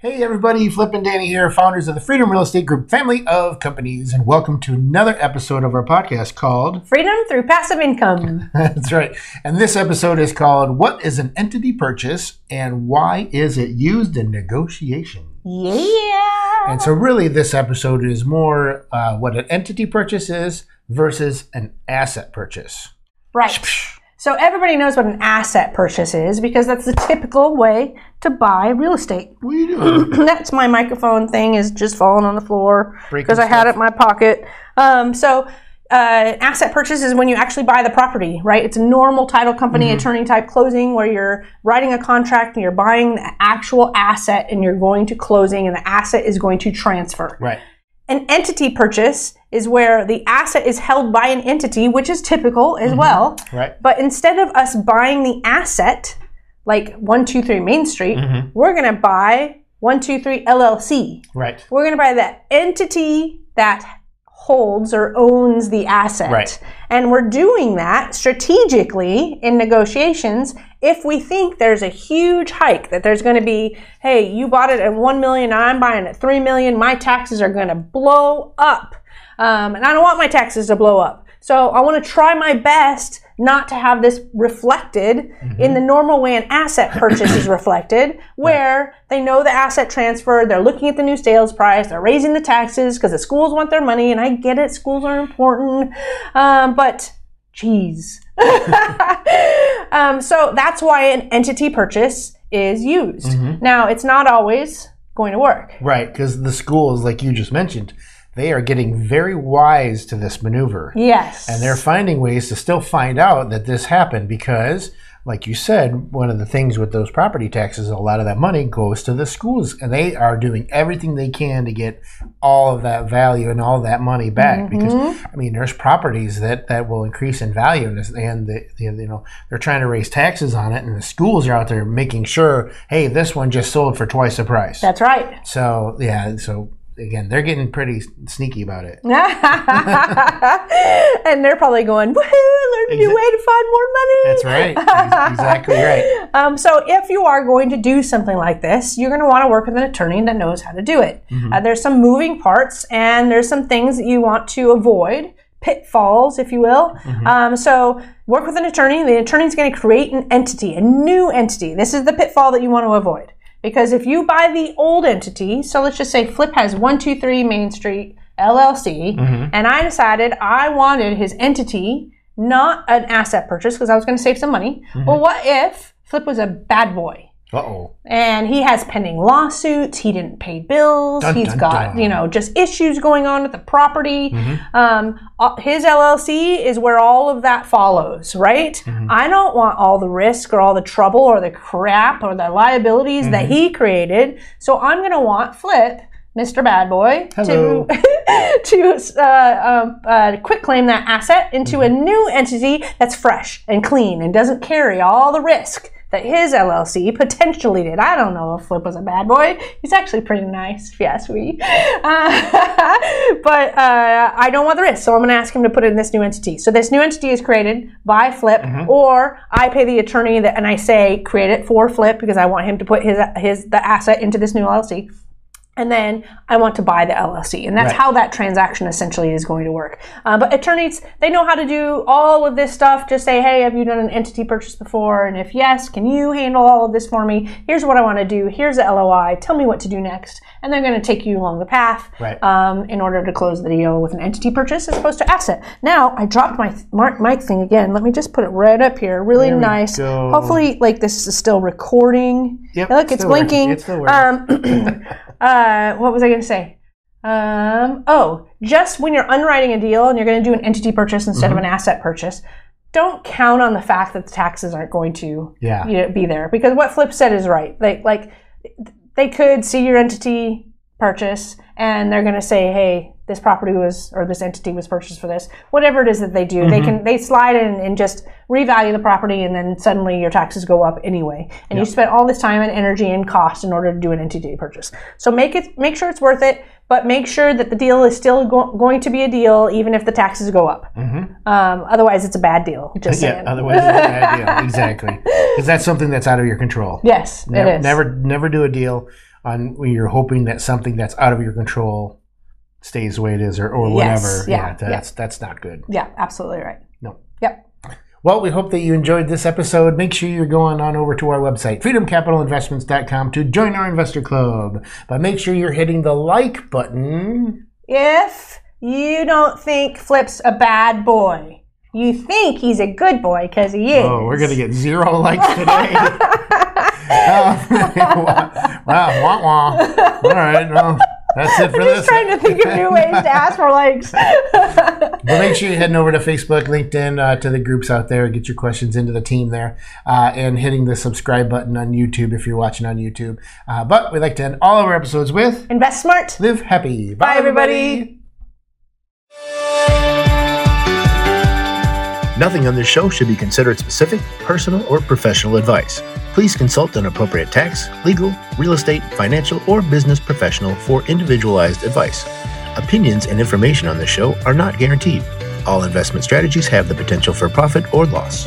Hey everybody, Flip and Danny here, founders of the Freedom Real Estate Group family of companies, and welcome to another episode of our podcast called Freedom through passive income. That's right. And this episode is called What is an Entity Purchase and Why is it Used in Negotiation? Yeah. And so, really, this episode is more uh, what an entity purchase is versus an asset purchase. Right. So everybody knows what an asset purchase is because that's the typical way to buy real estate. That's my microphone thing is just falling on the floor because I had it in my pocket. Um, so uh, asset purchase is when you actually buy the property, right? It's a normal title company Mm-hmm. attorney type closing where you're writing a contract and you're buying the actual asset and you're going to closing and the asset is going to transfer. right. An entity purchase is where the asset is held by an entity, which is typical as mm-hmm. well. Right. But instead of us buying the asset, like 123 Main Street, mm-hmm. we're going to buy 123 LLC. Right. We're going to buy the entity that holds or owns the asset. Right. And we're doing that strategically in negotiations if we think there's a huge hike that there's going to be, hey, you bought it at 1 million, I'm buying it at 3 million, my taxes are going to blow up. Um, and I don't want my taxes to blow up. So I want to try my best not to have this reflected in the normal way an asset purchase is reflected, where they know the asset transfer, they're looking at the new sales price, they're raising the taxes because the schools want their money, and I get it, schools are important, um, but geez. um, so that's why an entity purchase is used. Now, it's not always going to work. Right. Because the schools, like you just mentioned, they are getting very wise to this maneuver. Yes. And they're finding ways to still find out that this happened because, like you said, one of the things with those property taxes, a lot of that money goes to the schools, and they are doing everything they can to get all of that value and all that money back. Mm-hmm. Because I mean, there's properties that that will increase in value, and, and the, the, you know they're trying to raise taxes on it, and the schools are out there making sure, hey, this one just sold for twice the price. That's right. so yeah, so again, they're getting pretty sneaky about it. and they're probably going, woohoo, a new way to find more money. That's right. Ex- exactly right. Um, so if you are going to do something like this, you're going to want to work with an attorney that knows how to do it. Uh, there's some moving parts and there's some things that you want to avoid, pitfalls, if you will. Um, so work with an attorney. The attorney's going to create an entity, a new entity. This is the pitfall that you want to avoid. Because if you buy the old entity, so let's just say Flip has 123 Main Street LLC, and I decided I wanted his entity, not an asset purchase, because I was going to save some money. Well, what if Flip was a bad boy? Uh oh. and he has pending lawsuits. He didn't pay bills. Dun, He's dun, got dun. Mm-hmm. you know just issues going on with the property. Um, uh, his LLC is where all of that follows, right? Mm-hmm. I don't want all the risk or all the trouble or the crap or the liabilities Mm-hmm. that he created. So I'm going to want Flip. Mr. Bad Boy Hello. to to uh, um, uh, quick claim that asset into a new entity that's fresh and clean and doesn't carry all the risk that his LLC potentially did. I don't know if Flip was a bad boy. He's actually pretty nice, if you ask me. Uh, but uh, I don't want the risk, so I'm going to ask him to put it in this new entity. So this new entity is created by Flip, or I pay the attorney that, and I say create it for Flip because I want him to put his his the asset into this new LLC and then I want to buy the LLC. And that's Right. how that transaction essentially is going to work. Uh, but attorneys, they know how to do all of this stuff. Just say, hey, have you done an entity purchase before? And if yes, can you handle all of this for me? Here's what I want to do. Here's the LOI. Tell me what to do next. And they're going to take you along the path Right. um, in order to close the deal with an entity purchase as opposed to asset. Now, I dropped my th- mark mic thing again. Let me just put it right up here. Really nice. go. Hopefully, like this is still recording. Yep, Look, it's working. blinking. It's still working. Um, uh, what was I going to say? Um, oh, just when you're underwriting a deal and you're going to do an entity purchase instead Mm-hmm. of an asset purchase, don't count on the fact that the taxes aren't going to Yeah. you know, be there because what Flip said is right. They like they could see your entity purchase and they're going to say, "Hey, this property was or this entity was purchased for this." Whatever it is that they do, Mm-hmm. they can they slide in and just revalue the property, and then suddenly your taxes go up anyway. And you spent all this time and energy and cost in order to do an entity purchase. So make it make sure it's worth it, but make sure that the deal is still go- going to be a deal, even if the taxes go up. Um, otherwise, it's a bad deal. Just Yeah, saying. otherwise it's a bad deal. Exactly. Because that's something that's out of your control. yes, Never, it is. never, never do a deal on when you're hoping that something that's out of your control stays the way it is or, or Yes, whatever. yeah, that's that's not good. Yeah, absolutely right. No. Yep. Well, we hope that you enjoyed this episode. Make sure you're going on over to our website, freedomcapitalinvestments.com, to join our investor club. But make sure you're hitting the like button. If you don't think Flip's a bad boy, you think he's a good boy because he is. Oh, we're going to get zero likes today. Oh, wow, wah, wah. All right, well, that's it for this. I'm this. just trying to think of new ways to ask for likes. But make sure you're heading over to Facebook, LinkedIn, uh, to the groups out there. Get your questions into the team there, uh, and hitting the subscribe button on YouTube if you're watching on YouTube. Uh, but we like to end all of our episodes with Invest smart. "Live happy." Bye, everybody. Nothing on this show should be considered specific, personal, or professional advice. Please consult an appropriate tax, legal, real estate, financial, or business professional for individualized advice. Opinions and information on this show are not guaranteed. All investment strategies have the potential for profit or loss.